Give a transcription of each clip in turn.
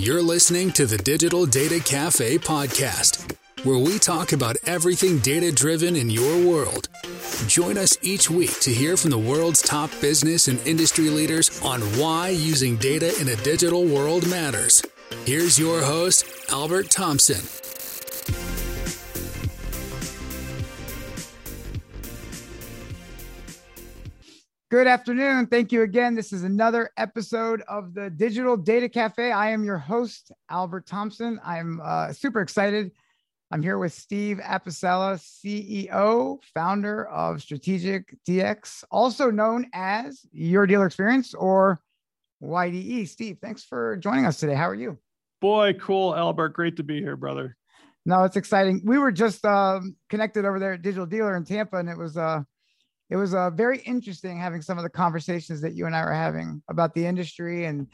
You're listening to the Digital Data Cafe podcast, where we talk about everything data driven in your world. Join us each week to hear from the world's top business and industry leaders on why using data in a digital world matters. Here's your host, Albert Thompson. Good afternoon. Thank you again. This is another episode of the Digital Data Cafe. I am your host, Albert Thompson. I'm uh, super excited. I'm here with Steve Apicella, CEO, founder of Strategic DX, also known as Your Dealer Experience or YDE. Steve, thanks for joining us today. How are you? Boy, cool, Albert. Great to be here, brother. No, it's exciting. We were just um, connected over there at Digital Dealer in Tampa, and it was uh, it was uh, very interesting having some of the conversations that you and I were having about the industry and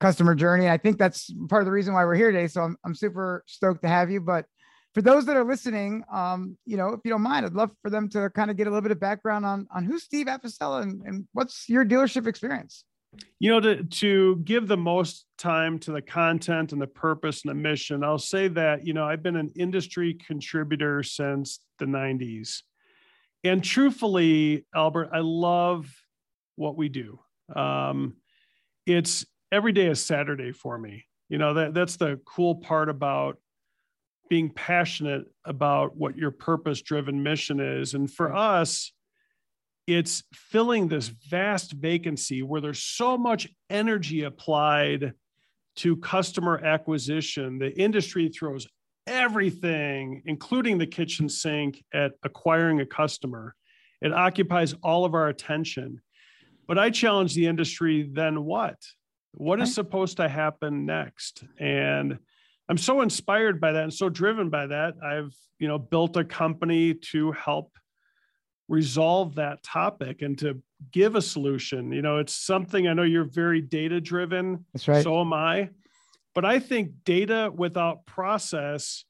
customer journey. I think that's part of the reason why we're here today. So I'm, I'm super stoked to have you. But for those that are listening, um, you know, if you don't mind, I'd love for them to kind of get a little bit of background on on who's Steve Apicella and, and what's your dealership experience. You know, to to give the most time to the content and the purpose and the mission, I'll say that you know I've been an industry contributor since the '90s and truthfully, Albert, I love what we do. Um, it's every day is Saturday for me. You know, that that's the cool part about being passionate about what your purpose driven mission is. And for us, it's filling this vast vacancy where there's so much energy applied to customer acquisition. The industry throws everything, including the kitchen sink, at acquiring a customer. It occupies all of our attention. But I challenge the industry then what? What is supposed to happen next? And I'm so inspired by that and so driven by that. I've, you know, built a company to help resolve that topic and to give a solution. You know, it's something I know you're very data driven. That's right. So am I. But I think data without process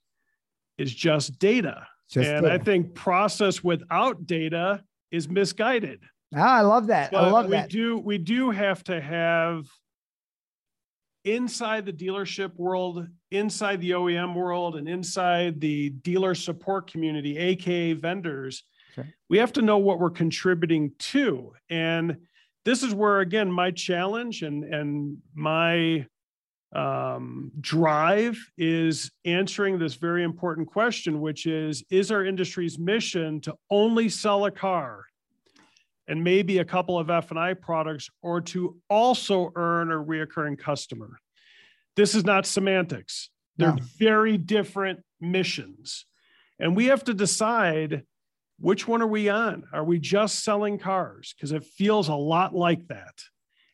is just data. Just and data. I think process without data is misguided. Ah, I love that. But I love we that. do we do have to have inside the dealership world, inside the OEM world, and inside the dealer support community, aka vendors, okay. we have to know what we're contributing to. And this is where again my challenge and and my um, drive is answering this very important question, which is Is our industry's mission to only sell a car and maybe a couple of F&I products or to also earn a reoccurring customer? This is not semantics. They're no. very different missions. And we have to decide which one are we on? Are we just selling cars? Because it feels a lot like that.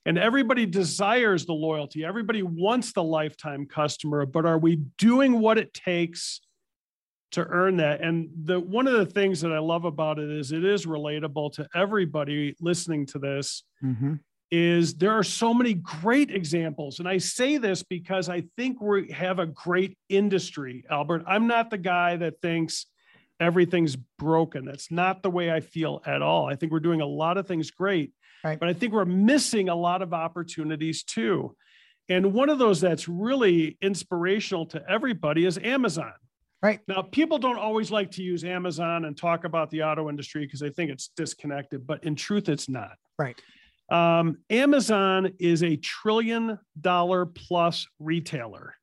And everybody desires the loyalty. Everybody wants the lifetime customer, but are we doing what it takes to earn that? And the one of the things that I love about it is it is relatable to everybody listening to this. Mm-hmm. Is there are so many great examples. And I say this because I think we have a great industry, Albert. I'm not the guy that thinks everything's broken. That's not the way I feel at all. I think we're doing a lot of things great. Right. But I think we're missing a lot of opportunities too. And one of those that's really inspirational to everybody is Amazon. Right. Now, people don't always like to use Amazon and talk about the auto industry because they think it's disconnected, but in truth, it's not. Right. Um, Amazon is a trillion dollar plus retailer,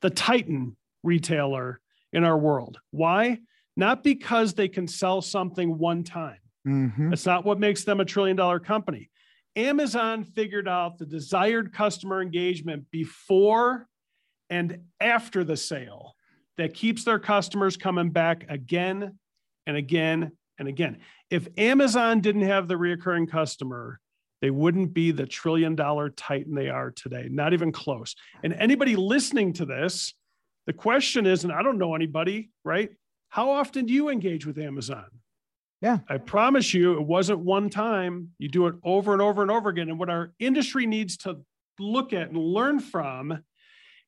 the Titan retailer in our world. Why? Not because they can sell something one time. Mm-hmm. That's not what makes them a trillion dollar company. Amazon figured out the desired customer engagement before and after the sale that keeps their customers coming back again and again and again. If Amazon didn't have the reoccurring customer, they wouldn't be the trillion dollar titan they are today, not even close. And anybody listening to this, the question is, and I don't know anybody, right? How often do you engage with Amazon? Yeah. I promise you, it wasn't one time. You do it over and over and over again. And what our industry needs to look at and learn from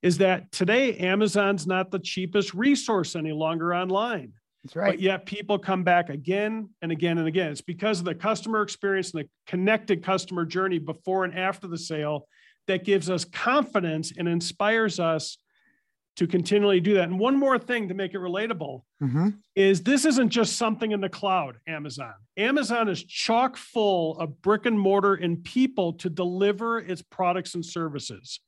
is that today Amazon's not the cheapest resource any longer online. That's right. But yet people come back again and again and again. It's because of the customer experience and the connected customer journey before and after the sale that gives us confidence and inspires us to continually do that. And one more thing to make it relatable mm-hmm. is this isn't just something in the cloud, Amazon. Amazon is chock full of brick and mortar and people to deliver its products and services.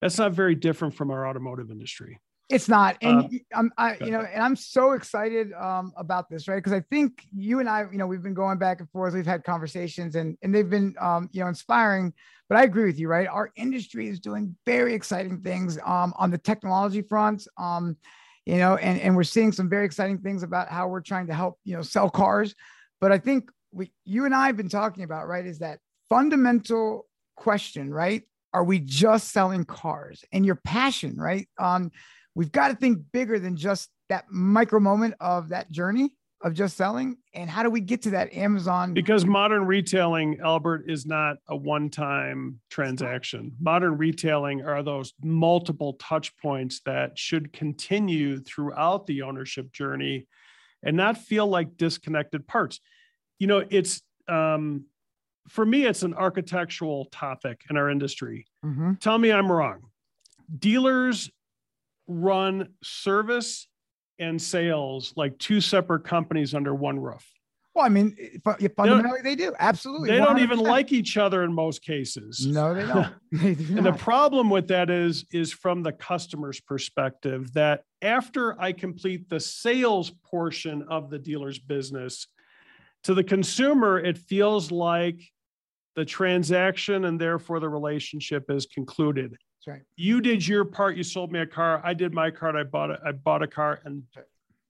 That's not very different from our automotive industry. It's not, and um, I'm, I, you know, and I'm so excited um, about this, right? Because I think you and I, you know, we've been going back and forth. We've had conversations, and and they've been, um, you know, inspiring. But I agree with you, right? Our industry is doing very exciting things um, on the technology front, um, you know, and and we're seeing some very exciting things about how we're trying to help, you know, sell cars. But I think we, you and I have been talking about, right, is that fundamental question, right? Are we just selling cars? And your passion, right? Um, we've got to think bigger than just that micro moment of that journey of just selling. And how do we get to that amazon? Because modern retailing albert is not a one-time transaction. Modern retailing are those multiple touch points that should continue throughout the ownership journey and not feel like disconnected parts. You know it's um, for me it's an architectural topic in our industry. Mm-hmm. tell me i'm wrong. Dealers run service and sales like two separate companies under one roof. Well, I mean, fundamentally, they, they do absolutely. They do not even like each other in most cases. No, they don't. They do and the problem with that is, is from the customer's perspective that after I complete the sales portion of the dealer's business, to the consumer, it feels like the transaction and therefore the relationship is concluded. That's right. You did your part. You sold me a car. I did my part. I bought it. I bought a car, and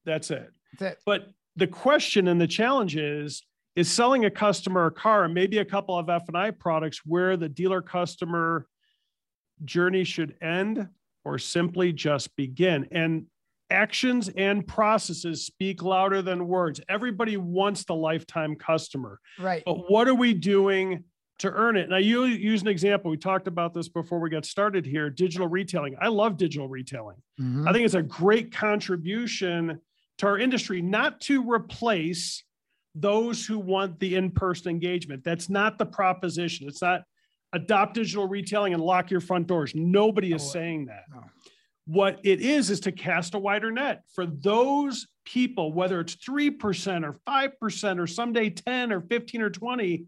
that's it. That's it. But the question and the challenge is is selling a customer a car and maybe a couple of F&I products where the dealer customer journey should end or simply just begin. And actions and processes speak louder than words. Everybody wants the lifetime customer. Right. But what are we doing to earn it. Now, you use an example. We talked about this before we got started here digital retailing. I love digital retailing. Mm-hmm. I think it's a great contribution to our industry, not to replace those who want the in person engagement. That's not the proposition. It's not adopt digital retailing and lock your front doors. Nobody is oh, saying that. No. What it is, is to cast a wider net for those people, whether it's 3% or 5% or someday 10 or 15 or 20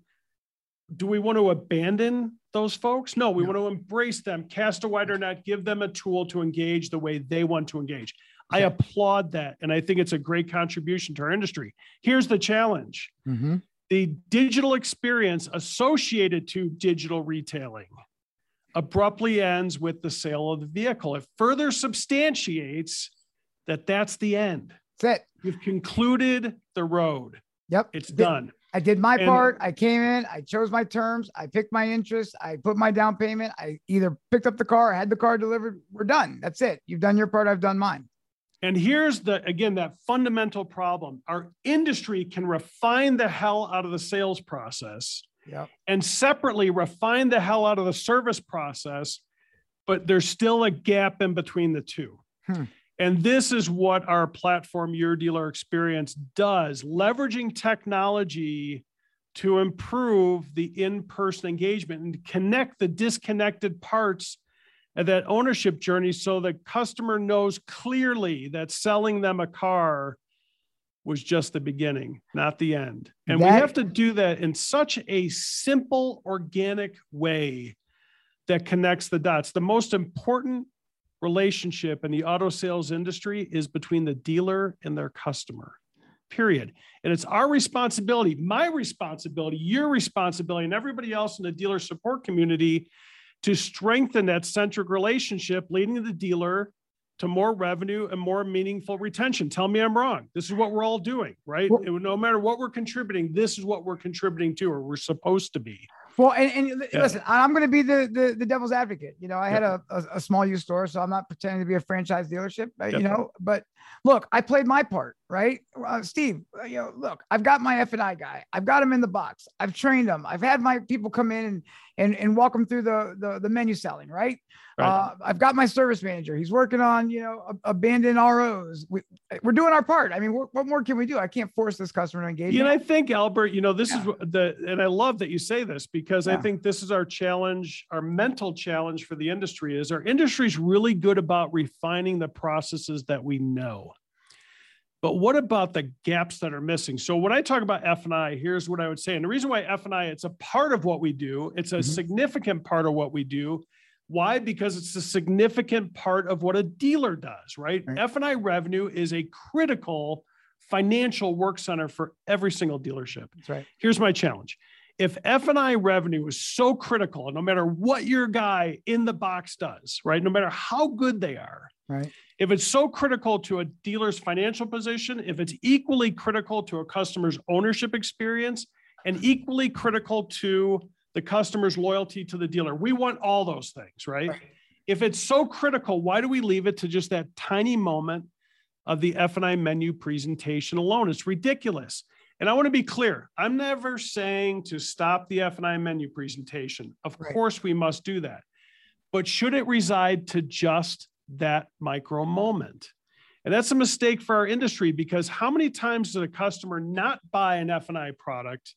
do we want to abandon those folks? No, we no. want to embrace them, cast a wider net, give them a tool to engage the way they want to engage. I applaud that. And I think it's a great contribution to our industry. Here's the challenge mm-hmm. the digital experience associated to digital retailing abruptly ends with the sale of the vehicle. It further substantiates that that's the end. That's it. You've concluded the road. Yep. It's done. I did my and, part. I came in, I chose my terms, I picked my interest, I put my down payment. I either picked up the car, had the car delivered. We're done. That's it. You've done your part, I've done mine. And here's the again that fundamental problem. Our industry can refine the hell out of the sales process. Yep. And separately refine the hell out of the service process, but there's still a gap in between the two. Hmm. And this is what our platform, Your Dealer Experience, does leveraging technology to improve the in person engagement and connect the disconnected parts of that ownership journey so the customer knows clearly that selling them a car was just the beginning, not the end. And that, we have to do that in such a simple, organic way that connects the dots. The most important relationship in the auto sales industry is between the dealer and their customer period. And it's our responsibility my responsibility your responsibility and everybody else in the dealer support community to strengthen that centric relationship leading the dealer to more revenue and more meaningful retention. Tell me i'm wrong. This is what we're all doing right? Well, no matter what we're contributing this is what we're contributing to or we're supposed to be well, and, and yeah. listen, I'm going to be the, the, the devil's advocate. You know, I had a, a, a, small used store, so I'm not pretending to be a franchise dealership. But, you know, but look, I played my part, right? Uh, Steve, uh, you know, look, I've got my F and I guy. I've got him in the box. I've trained him. I've had my people come in and and, and walk them through the, the the menu selling, right? right. Uh, I've got my service manager. He's working on you know abandoned ROs. We, we're doing our part. I mean, what, more can we do? I can't force this customer to engage. And I think Albert, you know, this yeah. is the and I love that you say this because yeah. I think this is our challenge, our mental challenge for the industry is our industry is really good about refining the processes that we know. But what about the gaps that are missing? So when I talk about F&I, here's what I would say. And the reason why F&I, it's a part of what we do. It's a mm-hmm. significant part of what we do. Why? Because it's a significant part of what a dealer does, right? right. F&I revenue is a critical financial work center for every single dealership. That's right. Here's my challenge. If F&I revenue is so critical, no matter what your guy in the box does, right? No matter how good they are, right? If it's so critical to a dealer's financial position, if it's equally critical to a customer's ownership experience, and equally critical to the customer's loyalty to the dealer, we want all those things, right? right. If it's so critical, why do we leave it to just that tiny moment of the F&I menu presentation alone? It's ridiculous. And I want to be clear. I'm never saying to stop the F&I menu presentation. Of right. course, we must do that. But should it reside to just that micro moment. And that's a mistake for our industry because how many times does a customer not buy an F&I product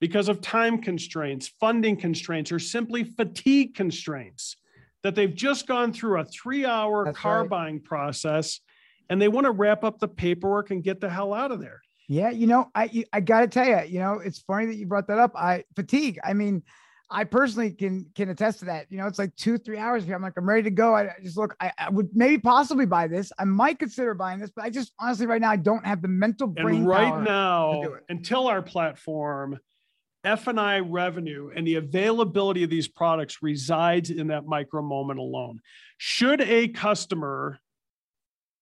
because of time constraints, funding constraints, or simply fatigue constraints that they've just gone through a three hour that's car right. buying process and they want to wrap up the paperwork and get the hell out of there. Yeah, you know, I I got to tell you, you know, it's funny that you brought that up. I fatigue. I mean, I personally can can attest to that. You know, it's like two, three hours here. I'm like, I'm ready to go. I just look, I, I, would maybe possibly buy this. I might consider buying this, but I just honestly right now I don't have the mental brain. And right now, until our platform, F and I revenue and the availability of these products resides in that micro moment alone. Should a customer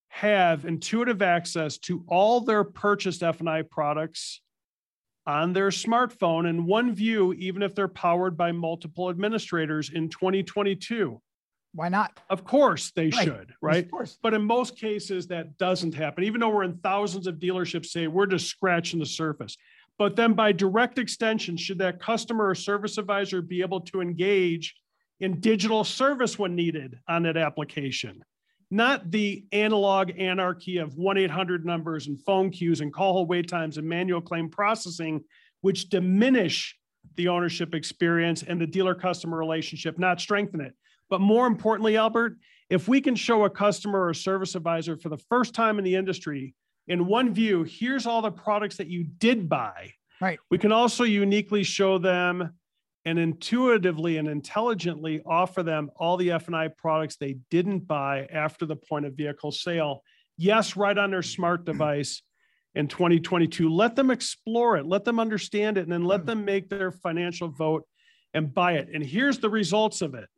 have intuitive access to all their purchased F and I products on their smartphone in one view, even if they're powered by multiple administrators in 2022. Why not? Of course they right. should, right? Of course. But in most cases, that doesn't happen. Even though we're in thousands of dealerships, say we're just scratching the surface. But then by direct extension, should that customer or service advisor be able to engage in digital service when needed on that application? Not the analog anarchy of 1 800 numbers and phone queues and call hold wait times and manual claim processing, which diminish the ownership experience and the dealer customer relationship, not strengthen it. But more importantly, Albert, if we can show a customer or service advisor for the first time in the industry in one view, here's all the products that you did buy. Right. We can also uniquely show them and intuitively and intelligently offer them all the F&I products they didn't buy after the point of vehicle sale. Yes, right on their smart device in 2022. Let them explore it, let them understand it, and then let hmm. them make their financial vote and buy it. And here's the results of it.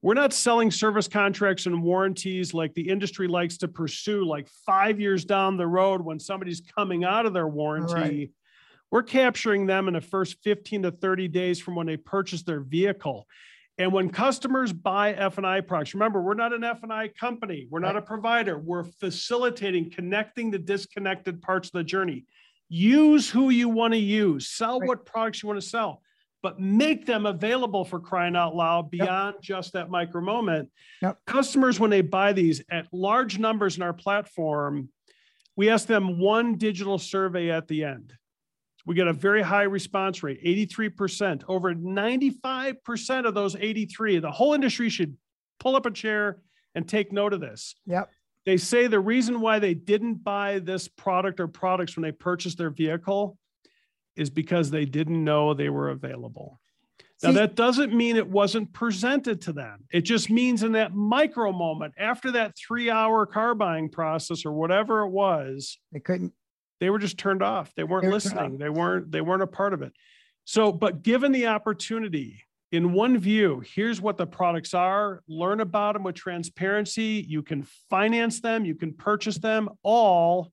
We're not selling service contracts and warranties like the industry likes to pursue, like five years down the road when somebody's coming out of their warranty. We're capturing them in the first 15 to 30 days from when they purchase their vehicle. And when customers buy F&I products, remember, we're not an F&I company. We're not right. a provider. We're facilitating, connecting the disconnected parts of the journey. Use who you want to use, sell right. what products you want to sell, but make them available for crying out loud beyond yep. just that micro moment. Yep. Customers, when they buy these at large numbers in our platform, we ask them one digital survey at the end. We get a very high response rate, 83%. Over 95% of those 83, the whole industry should pull up a chair and take note of this. Yep. They say the reason why they didn't buy this product or products when they purchased their vehicle is because they didn't know they were available. Now, that doesn't mean it wasn't presented to them. It just means in that micro moment, after that three hour car buying process or whatever it was, they couldn't they were just turned off. They weren't they listening. They weren't they weren't a part of it. So, but given the opportunity in one view, here's what the products are, learn about them with transparency. You can finance them, you can purchase them all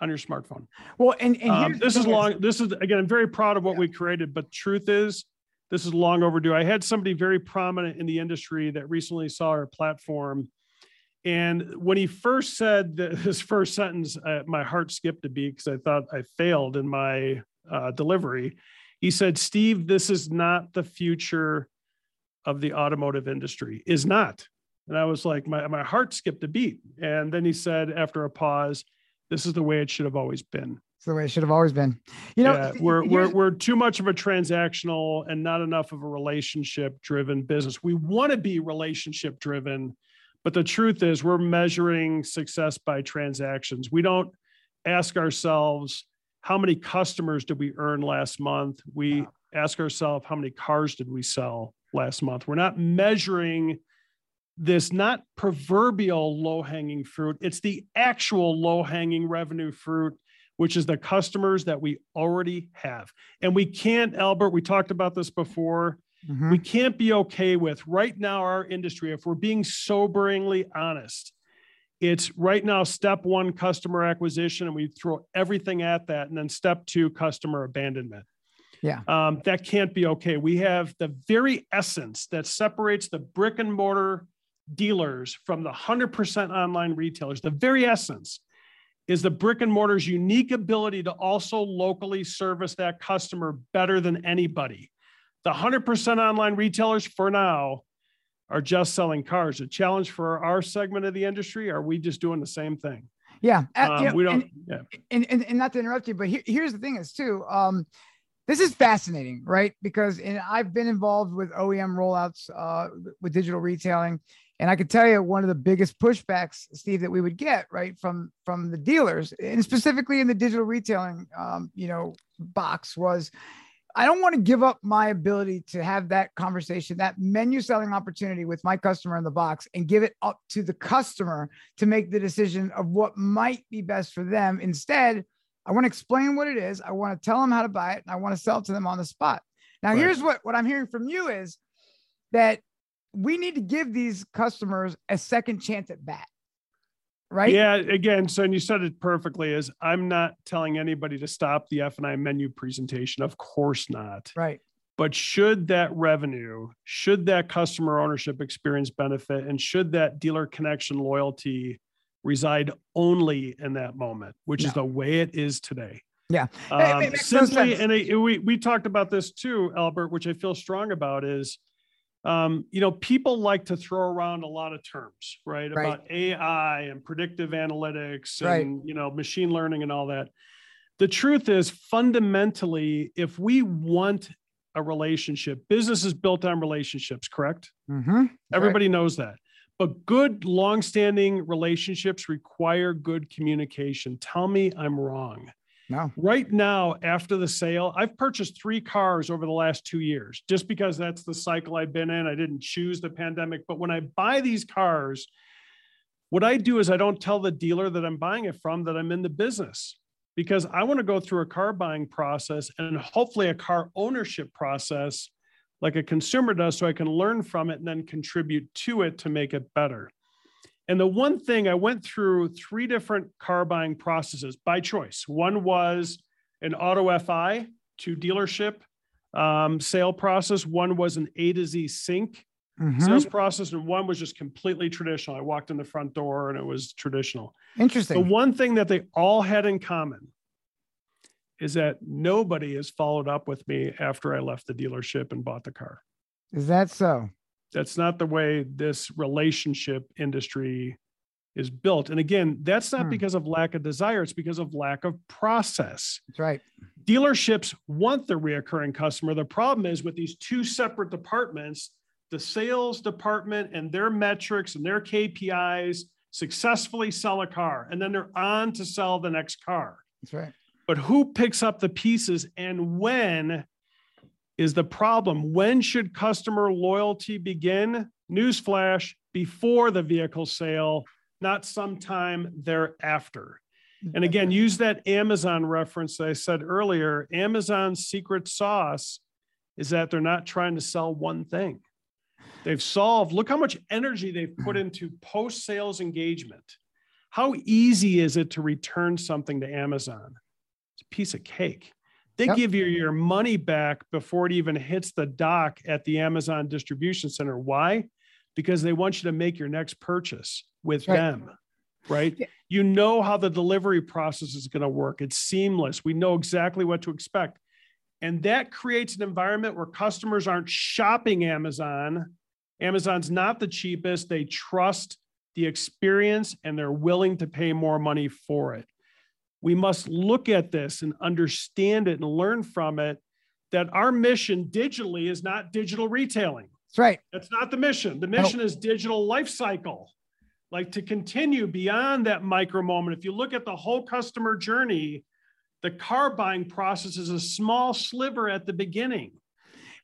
on your smartphone. Well, and, and um, this is long. This is again, I'm very proud of what yeah. we created, but truth is, this is long overdue. I had somebody very prominent in the industry that recently saw our platform And when he first said the, his first sentence, uh, my heart skipped a beat because I thought I failed in my uh, delivery. He said, Steve, this is not the future of the automotive industry, is not. And I was like, my, my heart skipped a beat. And then he said, after a pause, this is the way it should have always been. It's the way it should have always been. You know, yeah, we're, we're, we're too much of a transactional and not enough of a relationship driven business. We want to be relationship driven, but the truth is we're measuring success by transactions. We don't ask ourselves, how many customers did we earn last month? We wow. ask ourselves, how many cars did we sell last month? We're not measuring this not proverbial low hanging fruit, it's the actual low hanging revenue fruit, which is the customers that we already have. And we can't, Albert, we talked about this before. Mm-hmm. We can't be okay with right now, our industry, if we're being soberingly honest, it's right now step one customer acquisition, and we throw everything at that. And then step two customer abandonment. Yeah. Um, that can't be okay. We have the very essence that separates the brick and mortar dealers from the 100% online retailers, the very essence is the brick and mortar's unique ability to also locally service that customer better than anybody. The 100% online retailers for now are just selling cars. A challenge for our segment of the industry, are we just doing the same thing? Yeah. Uh, um, you know, we don't, and, yeah. And, and, and, not to interrupt you, but here, here's the thing is too, um, this is fascinating, right? Because in, I've been involved with OEM rollouts uh, with digital retailing, and I could tell you one of the biggest pushbacks, Steve, that we would get right from from the dealers, and specifically in the digital retailing, um, you know, box was, I don't want to give up my ability to have that conversation, that menu selling opportunity with my customer in the box, and give it up to the customer to make the decision of what might be best for them. Instead, I want to explain what it is. I want to tell them how to buy it, and I want to sell it to them on the spot. Now, right. here's what what I'm hearing from you is that we need to give these customers a second chance at bat. Right. Yeah. Again, so and you said it perfectly is I'm not telling anybody to stop the F&I menu presentation. Of course not. Right. But should that revenue, should that customer ownership experience benefit, and should that dealer connection loyalty reside only in that moment, which is the way it is today. Yeah. Um, simply, and it, we we talked about this too, Albert, which I feel strong about is um, you know, people like to throw around a lot of terms, right? right. About AI and predictive analytics and, right. you know, machine learning and all that. The truth is, fundamentally, if we want a relationship, business is built on relationships, correct? Mm-hmm. Everybody right. knows that. But good, long-standing relationships require good communication. Tell me I'm wrong. No. Right now, after the sale, I've purchased three cars over the last two years just because that's the cycle I've been in. I didn't choose the pandemic. But when I buy these cars, what I do is I don't tell the dealer that I'm buying it from that I'm in the business because I want to go through a car buying process and hopefully a car ownership process like a consumer does so I can learn from it and then contribute to it to make it better. And the one thing I went through three different car buying processes by choice. One was an AutoFi to dealership um, sale process. One was an A to Z sync mm-hmm. sales process, and one was just completely traditional. I walked in the front door and it was traditional. Interesting. The one thing that they all had in common is that nobody has followed up with me after I left the dealership and bought the car. Is that so? That's not the way this relationship industry is built. And again, that's not hmm. because of lack of desire, it's because of lack of process. That's right. Dealerships want the reoccurring customer. The problem is with these two separate departments, the sales department and their metrics and their KPIs successfully sell a car, and then they're on to sell the next car. That's right. But who picks up the pieces and when is the problem. When should customer loyalty begin? Newsflash before the vehicle sale, not sometime thereafter. And again, use that Amazon reference that I said earlier. Amazon's secret sauce is that they're not trying to sell one thing. They've solved, look how much energy they've put mm-hmm. into post sales engagement. How easy is it to return something to Amazon? It's a piece of cake. They yep. give you your money back before it even hits the dock at the Amazon distribution center. Why? because they want you to make your next purchase with Right. them. Right. Yeah. You know how the delivery process is going to work. It's seamless. We know exactly what to expect. And that creates an environment where customers aren't shopping Amazon. Amazon's not the cheapest. They trust the experience and they're willing to pay more money for it. We must look at this and understand it and learn from it that our mission digitally is not digital retailing. That's right. That's not the mission. The mission is digital life cycle, like to continue beyond that micro moment. If you look at the whole customer journey, the car buying process is a small sliver at the beginning.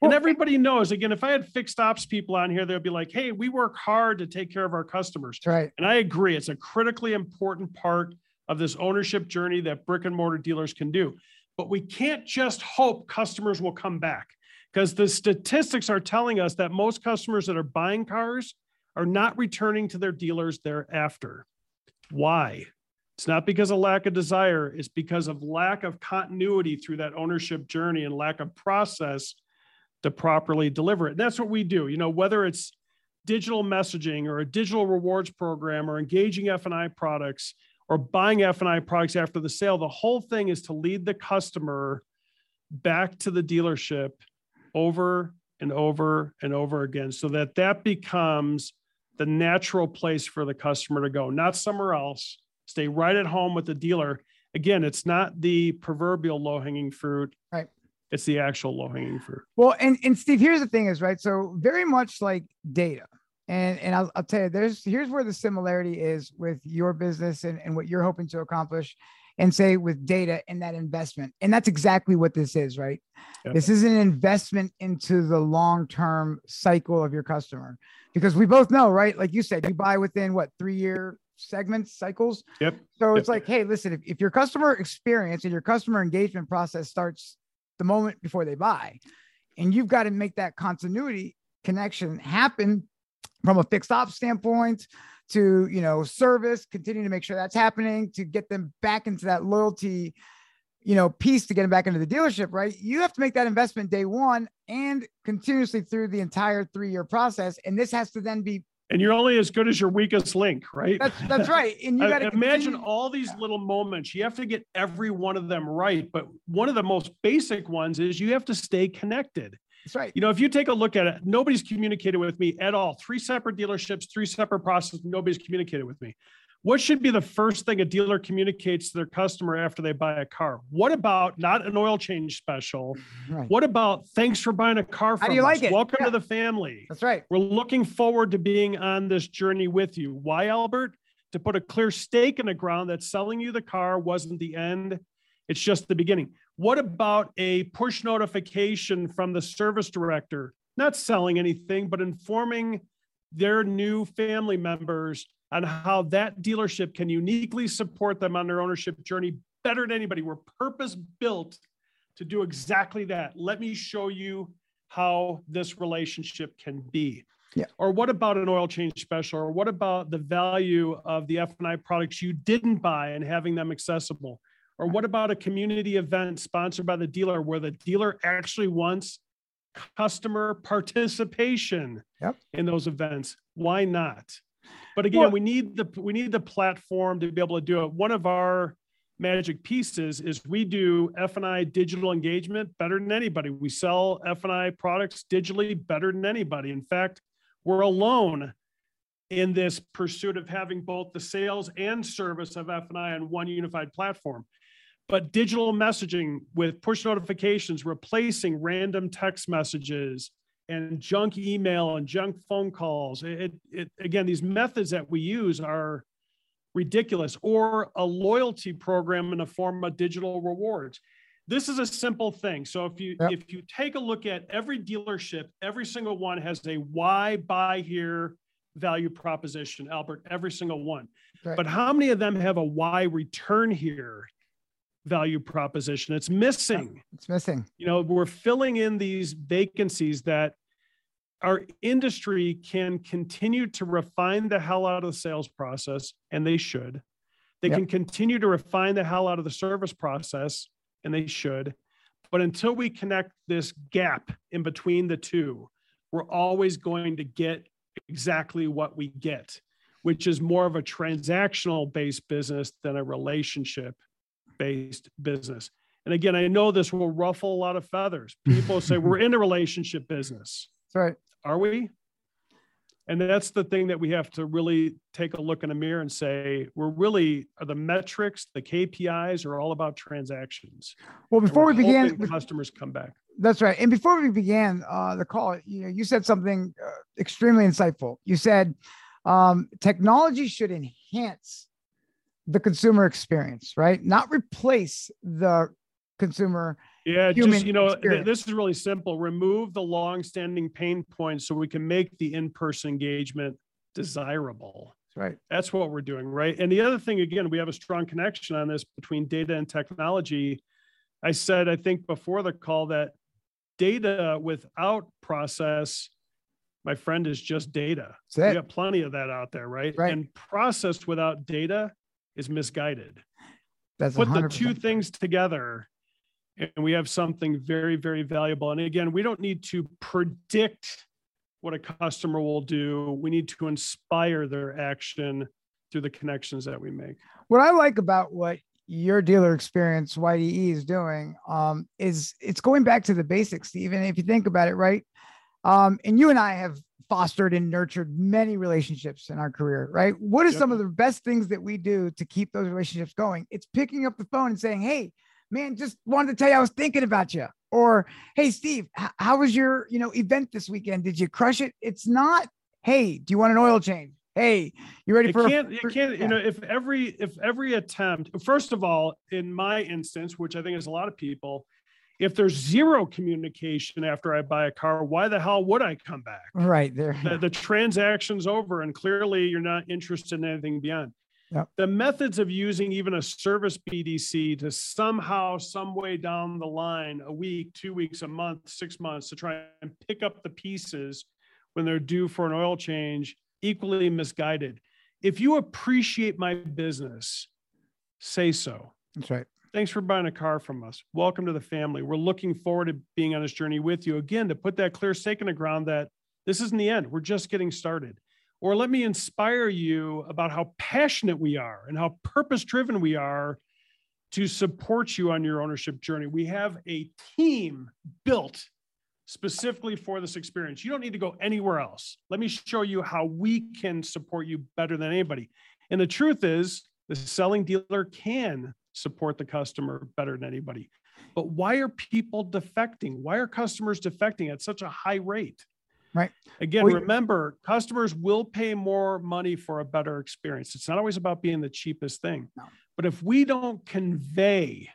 And everybody knows, again, if I had fixed ops people on here, they'll be like, hey, we work hard to take care of our customers. That's right. And I agree, it's a critically important part of this ownership journey that brick and mortar dealers can do. But we can't just hope customers will come back because the statistics are telling us that most customers that are buying cars are not returning to their dealers thereafter. Why? It's not because of lack of desire, it's because of lack of continuity through that ownership journey and lack of process to properly deliver it. And that's what we do. You know, whether it's digital messaging or a digital rewards program or engaging F&I products or buying F&I products after the sale, the whole thing is to lead the customer back to the dealership over and over and over again so that that becomes the natural place for the customer to go, not somewhere else. Stay right at home with the dealer. Again, it's not the proverbial low hanging fruit. Right. It's the actual low hanging fruit. Well, and and Steve, here's the thing is right. So very much like data, and and I'll, I'll tell you, there's here's where the similarity is with your business and, and what you're hoping to accomplish, and say with data and that investment, and that's exactly what this is, right? Yep. This is an investment into the long term cycle of your customer, because we both know, right? Like you said, you buy within what three year segments cycles. Yep. So Yep. it's like, hey, listen, if, if your customer experience and your customer engagement process starts the moment before they buy, and you've got to make that continuity connection happen from a fixed ops standpoint to you know service continue to make sure that's happening to get them back into that loyalty you know piece to get them back into the dealership right you have to make that investment day one and continuously through the entire three year process and this has to then be And you're only as good as your weakest link, right? that's that's right and you got to imagine all these little moments. You have to get every one of them right. But one of the most basic ones is you have to stay connected. That's right You know, if you take a look at it, nobody's communicated with me at all. Three separate dealerships, three separate processes, nobody's communicated with me. What should be the first thing a dealer communicates to their customer after they buy a car? What about not an oil change special? right What about thanks for buying a car from How do you us? like it? Welcome Yeah. to the family. that's right We're looking forward to being on this journey with you. Why, Albert? To put a clear stake in the ground that selling you the car wasn't the end, it's just the beginning. What about a push notification from the service director, not selling anything, but informing their new family members on how that dealership can uniquely support them on their ownership journey better than anybody? We're purpose built to do exactly that. Let me show you how this relationship can be. Yeah. Or what about an oil change special? Or what about the value of the F&I products you didn't buy and having them accessible? Or what about a community event sponsored by the dealer where the dealer actually wants customer participation Yep. in those events? Why not? But again, Well- we need the we need the platform to be able to do it. One of our magic pieces is we do F&I digital engagement better than anybody. We sell F&I products digitally better than anybody. In fact, we're alone in this pursuit of having both the sales and service of F&I on one unified platform. But digital messaging with push notifications replacing random text messages and junk email and junk phone calls. It, it again, these methods that we use are ridiculous or a loyalty program in the form of digital rewards this is a simple thing so if you Yep. if you take a look at every dealership every single one has a why buy here value proposition albert every single one Right. but how many of them have a why return here value proposition. It's missing. It's missing. You know we're filling in these vacancies that our industry can continue to refine the hell out of the sales process and they should. They Yep. can continue to refine the hell out of the service process and they should. But until we connect this gap in between the two we're always going to get exactly what we get, which is more of a transactional based business than a relationship based business. And again, I know this will ruffle a lot of feathers. People say we're in a relationship business. That's right. Are we? And that's the thing that we have to really take a look in the mirror and say, we're really are the metrics, the KPIs are all about transactions. Well, before we began, customers come back. That's right. And before we began uh, the call, you know, you said something uh, extremely insightful. You said um, technology should enhance the consumer experience, right? Not replace the consumer yeah just you know th- this is really simple. Remove the long-standing pain points so we can make the in-person engagement desirable. Right. That's what we're doing right? And the other thing again we have a strong connection on this between data and technology. I said i think before the call that data without process my friend is just data. We got plenty of that out there right? right. And process without data is misguided. That's put the two things together and we have something very very valuable. And again we don't need to predict what a customer will do. We need to inspire their action through the connections that we make. What i like about what your dealer experience yde is doing um, is it's going back to the basics even if you think about it right um, and you and i have fostered and nurtured many relationships in our career right what are yep. some of the best things that we do to keep those relationships going it's picking up the phone and saying hey man, just wanted to tell you I was thinking about you. Or, hey, Steve, h- how was your, you know, event this weekend? Did you crush it? It's not, hey, do you want an oil change? Hey, you ready it for? Can't, a, it can't, yeah. you know, if every if every attempt, first of all, in my instance, which I think is a lot of people, if there's zero communication after I buy a car, why the hell would I come back? Right there. The, the transaction's over, and clearly you're not interested in anything beyond. Yep. The methods of using even a service BDC to somehow, some way down the line, a week, two weeks, a month, six months, to try and pick up the pieces when they're due for an oil change, equally misguided. If you appreciate my business, say so. That's right. Thanks for buying a car from us. Welcome to the family. We're looking forward to being on this journey with you. Again, to put that clear stake in the ground that this isn't the end. We're just getting started. Or let me inspire you about how passionate we are and how purpose driven we are to support you on your ownership journey. We have a team built specifically for this experience. You don't need to go anywhere else. Let me show you how we can support you better than anybody. And the truth is, the selling dealer can support the customer better than anybody. But why are people defecting? Why are customers defecting at such a high rate? Right. Again, well, remember, customers will pay more money for a better experience. It's not always about being the cheapest thing. No. But if we don't convey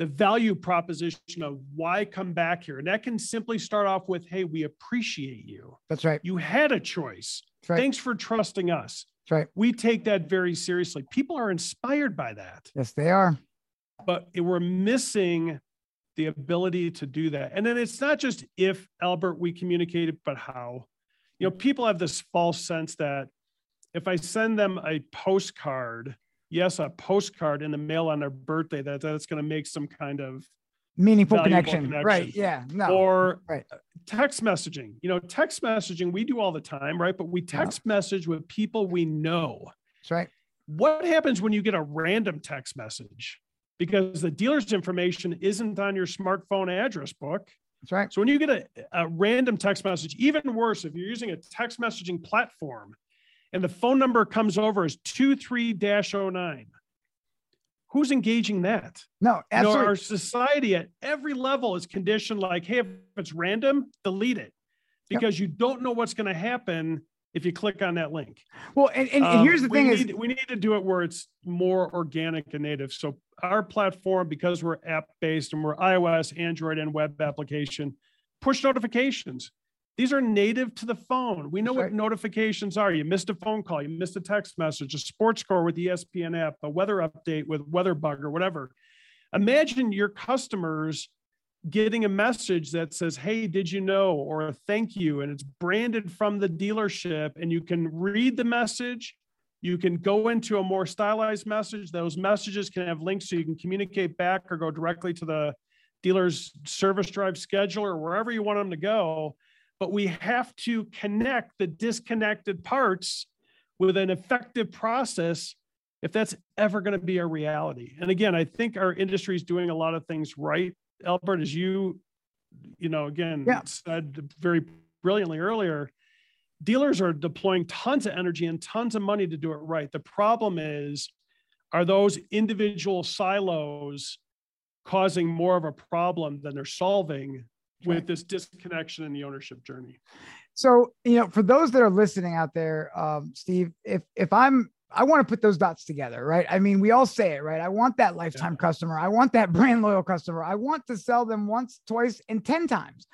the value proposition of why come back here, and that can simply start off with, hey, we appreciate you. That's right. You had a choice. Right. Thanks for trusting us. That's right. We take that very seriously. People are inspired by that. Yes, they are. But we're missing the ability to do that. And then it's not just if Albert we communicated, but how. You know, people have this false sense that if I send them a postcard, yes, a postcard in the mail on their birthday, that that's going to make some kind of meaningful connection. connection. Right. Yeah. No. Or right. text messaging. You know, text messaging we do all the time, right? But we text yeah. message with people we know. That's right. What happens when you get a random text message? because the dealer's information isn't on your smartphone address book. That's right. So when you get a, a random text message, even worse, if you're using a text messaging platform and the phone number comes over as 23 09, who's engaging that? No, absolutely. You know, our society at every level is conditioned like, hey, if it's random, delete it because yep. you don't know what's going to happen if you click on that link. Well, and, and, um, here's the thing need, is we need to do it where it's more organic and native. So our platform, because we're app based and we're iOS, Android, and web application, push notifications. These are native to the phone. We know That's what right. notifications are. You missed a phone call, you missed a text message, a sports score with the ESPN app, a weather update with WeatherBug or whatever. Imagine your customers getting a message that says, Hey, did you know? or a thank you. And it's branded from the dealership. And you can read the message. You can go into a more stylized message. Those messages can have links so you can communicate back or go directly to the dealer's service drive scheduler or wherever you want them to go. But we have to connect the disconnected parts with an effective process if that's ever going to be a reality. And again, I think our industry is doing a lot of things right. Albert, as you, you know, again, yeah. said very brilliantly earlier, dealers are deploying tons of energy and tons of money to do it right. The problem is, are those individual silos causing more of a problem than they're solving with right. this disconnection in the ownership journey? So, you know, for those that are listening out there, um, Steve, if if I'm I want to put those dots together, right? I mean, we all say it, right? I want that lifetime yeah. customer. I want that brand loyal customer. I want to sell them once, twice, and 10 times.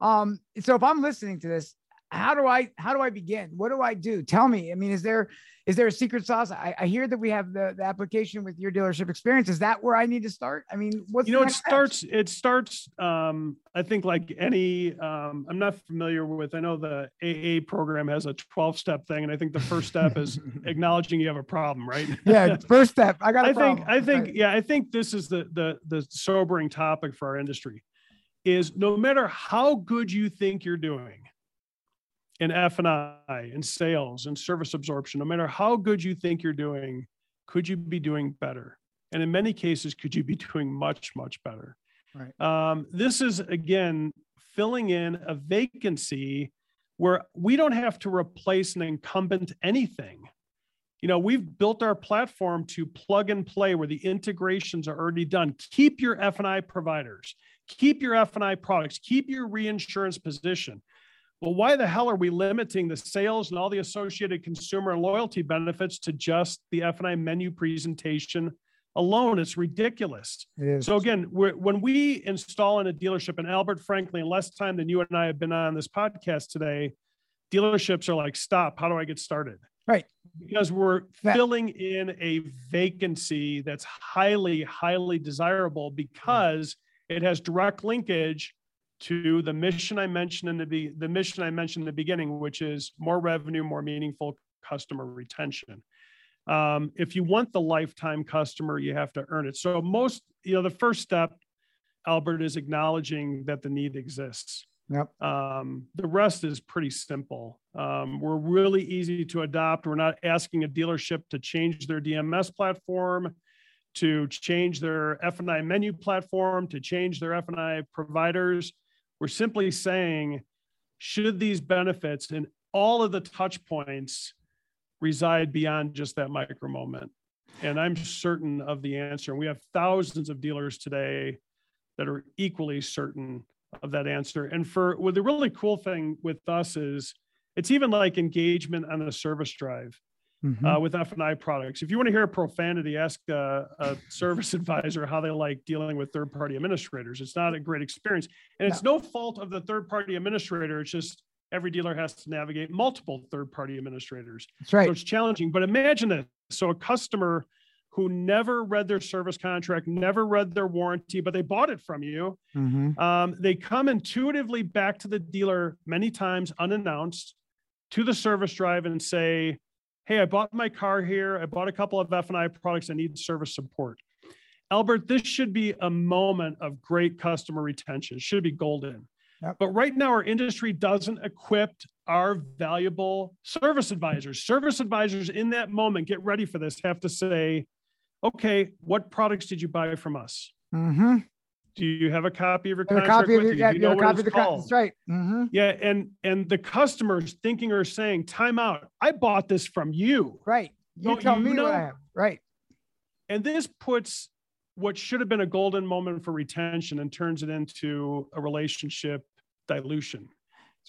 Um, so if I'm listening to this, how do I how do I begin? What do I do? Tell me. I mean, is there is there a secret sauce? I, I hear that we have the, the application with your dealership experience. Is that where I need to start? I mean, what's you know, it starts, steps? it starts, um, I think like any, um, I'm not familiar with, I know the AA program has a 12 step thing. And I think the first step is acknowledging you have a problem, right? yeah. First step. I got, I think, I think, right. yeah, I think this is the, the, the sobering topic for our industry is no matter how good you think you're doing, in F&I, in sales, and service absorption, no matter how good you think you're doing, could you be doing better? And in many cases, could you be doing much, much better? Right. Um, this is, again, filling in a vacancy where we don't have to replace an incumbent anything. You know, we've built our platform to plug and play where the integrations are already done. Keep your F&I providers, keep your F&I products, keep your reinsurance position well, why the hell are we limiting the sales and all the associated consumer and loyalty benefits to just the F&I menu presentation alone? It's ridiculous. It so again, when we install in a dealership, and Albert, frankly, in less time than you and I have been on this podcast today, dealerships are like, stop, how do I get started? Right. Because we're that- filling in a vacancy that's highly, highly desirable mm. because it has direct linkage to the mission I mentioned in the be- the mission I mentioned in the beginning, which is more revenue, more meaningful customer retention. Um, if you want the lifetime customer, you have to earn it. So most, you know, the first step, Albert, is acknowledging that the need exists. Yep. Um, the rest is pretty simple. Um, we're really easy to adopt. We're not asking a dealership to change their DMS platform, to change their F&I menu platform, to change their F&I providers. We're simply saying, should these benefits and all of the touch points reside beyond just that micro moment? And I'm certain of the answer. We have thousands of dealers today that are equally certain of that answer. And for well, the really cool thing with us is it's even like engagement on the service drive mm-hmm. uh, with F&I products. If you want to hear profanity, ask a, a service advisor how they like dealing with third-party administrators. It's not a great experience, and it's no, no fault of the third-party administrator. It's just every dealer has to navigate multiple third-party administrators. That's right. So it's challenging. But imagine this: so a customer who never read their service contract, never read their warranty, but they bought it from you. Mm-hmm. Um, they come intuitively back to the dealer many times unannounced to the service drive and say, hey, I bought my car here. I bought a couple of F&I products. I need service support. Albert, this should be a moment of great customer retention. It should be golden. Yep. But right now, our industry doesn't equip our valuable service advisors. Service advisors in that moment, get ready for this, have to say, okay, what products did you buy from us? Mm-hmm. Do you have a copy of your contract? A copy of your, yeah, you, you know a copy of the contract. That's right. Mm-hmm. Yeah, and and the customers thinking or saying, "Time out! I bought this from you." Right. You Don't tell you me know? what I have. Right. And this puts what should have been a golden moment for retention and turns it into a relationship dilution.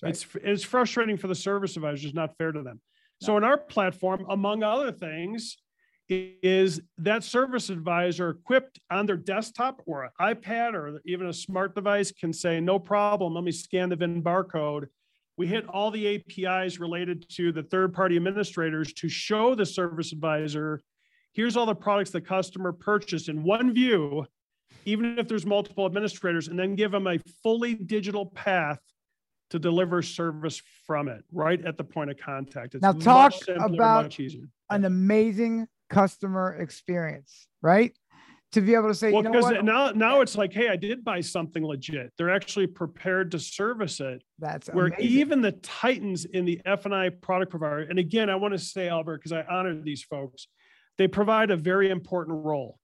Right. It's it's frustrating for the service advisors. It's not fair to them. No. So in our platform, among other things, is that service advisor equipped on their desktop or an iPad or even a smart device can say, no problem, let me scan the VIN barcode. We hit all the APIs related to the third party administrators to show the service advisor, here's all the products the customer purchased in one view, even if there's multiple administrators, and then give them a fully digital path to deliver service from it right at the point of contact. It's now talk simpler, about an amazing customer experience, right? to be able to say, well, you know because now now it's like, hey, I did buy something legit. They're actually prepared to service it. That's where amazing. even the titans in the F and I product provider. And again, I want to say, Albert, because I honor these folks, they provide a very important role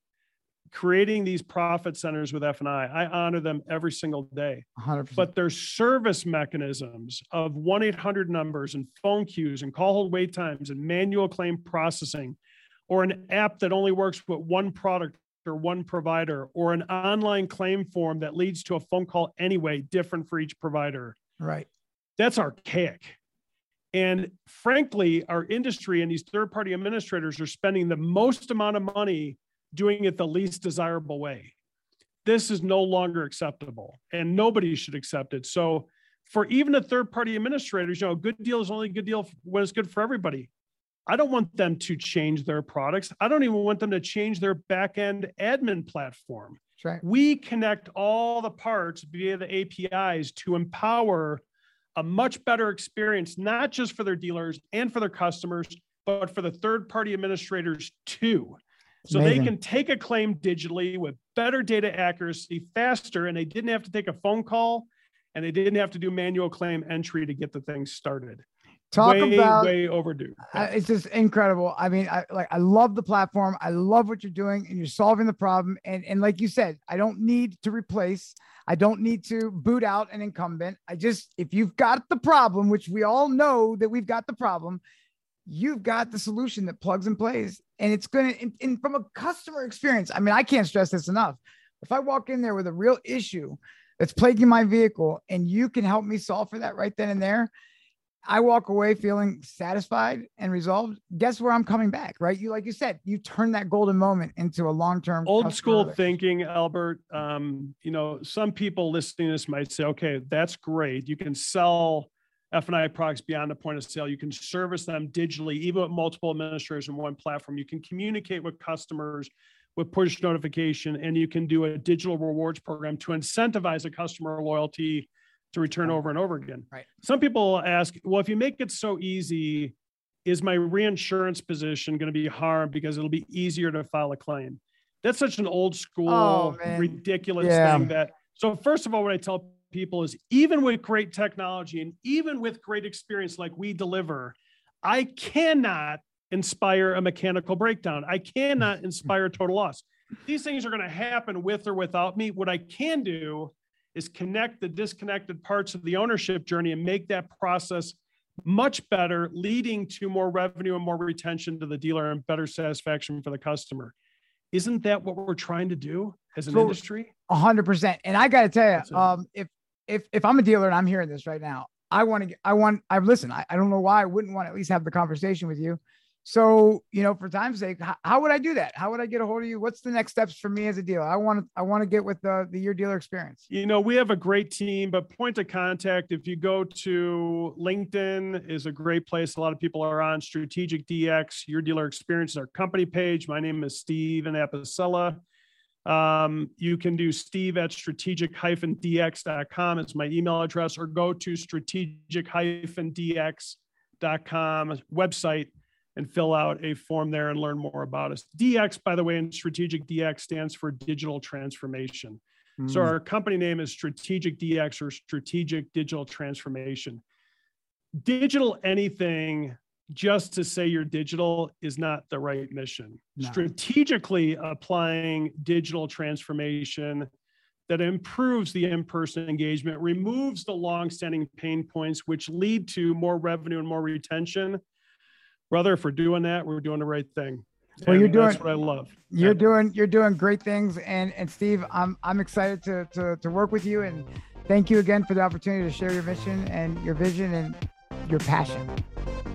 creating these profit centers with F&I. I honor them every single day. 100%. But their service mechanisms of 1-800 numbers and phone queues and call hold wait times and manual claim processing or an app that only works with one product or one provider or an online claim form that leads to a phone call anyway different for each provider. Right. That's archaic. And frankly, our industry and these third party administrators are spending the most amount of money doing it the least desirable way. This is no longer acceptable and nobody should accept it. So, for even the third party administrators, you know, a good deal is only a good deal when it's good for everybody. I don't want them to change their products. I don't even want them to change their back end admin platform. Right. We connect all the parts via the APIs to empower a much better experience, not just for their dealers and for their customers, but for the third party administrators too. So Amazing. they can take a claim digitally with better data accuracy, faster, and they didn't have to take a phone call and they didn't have to do manual claim entry to get the thing started. Talk way, about way overdue. Uh, it's just incredible. I mean, I like I love the platform. I love what you're doing, and you're solving the problem. And and like you said, I don't need to replace. I don't need to boot out an incumbent. I just if you've got the problem, which we all know that we've got the problem, you've got the solution that plugs and plays and it's going to and from a customer experience i mean i can't stress this enough if i walk in there with a real issue that's plaguing my vehicle and you can help me solve for that right then and there i walk away feeling satisfied and resolved guess where i'm coming back right you like you said you turn that golden moment into a long-term old school thinking albert um, you know some people listening to this might say okay that's great you can sell F&I products beyond the point of sale. You can service them digitally, even with multiple administrators in one platform. You can communicate with customers with push notification, and you can do a digital rewards program to incentivize a customer loyalty to return over and over again. Right. Some people ask, well, if you make it so easy, is my reinsurance position going to be harmed because it'll be easier to file a claim? That's such an old school, oh, ridiculous yeah. thing that. So first of all, what I tell people is even with great technology and even with great experience like we deliver, I cannot inspire a mechanical breakdown. I cannot inspire total loss. These things are going to happen with or without me. What I can do is connect the disconnected parts of the ownership journey and make that process much better, leading to more revenue and more retention to the dealer and better satisfaction for the customer. Isn't that what we're trying to do as an so, industry? A hundred percent. And I got to tell you, um, if if if I'm a dealer and I'm hearing this right now, I want to I want I've listened. I, I don't know why I wouldn't want to at least have the conversation with you. So, you know, for time's sake, how, how, would I do that? How would I get a hold of you? What's the next steps for me as a dealer? I want to I want to get with the the your dealer experience. You know, we have a great team, but point of contact if you go to LinkedIn is a great place. A lot of people are on Strategic DX, your dealer experience, is our company page. My name is Steven Apicella. Um, you can do steve at strategic-dx.com. It's my email address, or go to strategic-dx.com website and fill out a form there and learn more about us. DX, by the way, in Strategic DX stands for digital transformation. Mm. So our company name is Strategic DX or Strategic Digital Transformation. Digital anything just to say you're digital is not the right mission. No. Strategically applying digital transformation that improves the in-person engagement, removes the long-standing pain points, which lead to more revenue and more retention. Brother, if we're doing that, we're doing the right thing. Well, and you're doing that's what I love. You're yeah. doing you're doing great things, and and Steve, I'm I'm excited to to to work with you, and thank you again for the opportunity to share your mission and your vision and your passion.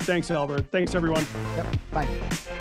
Thanks, Albert. Thanks, everyone. Yep. Bye.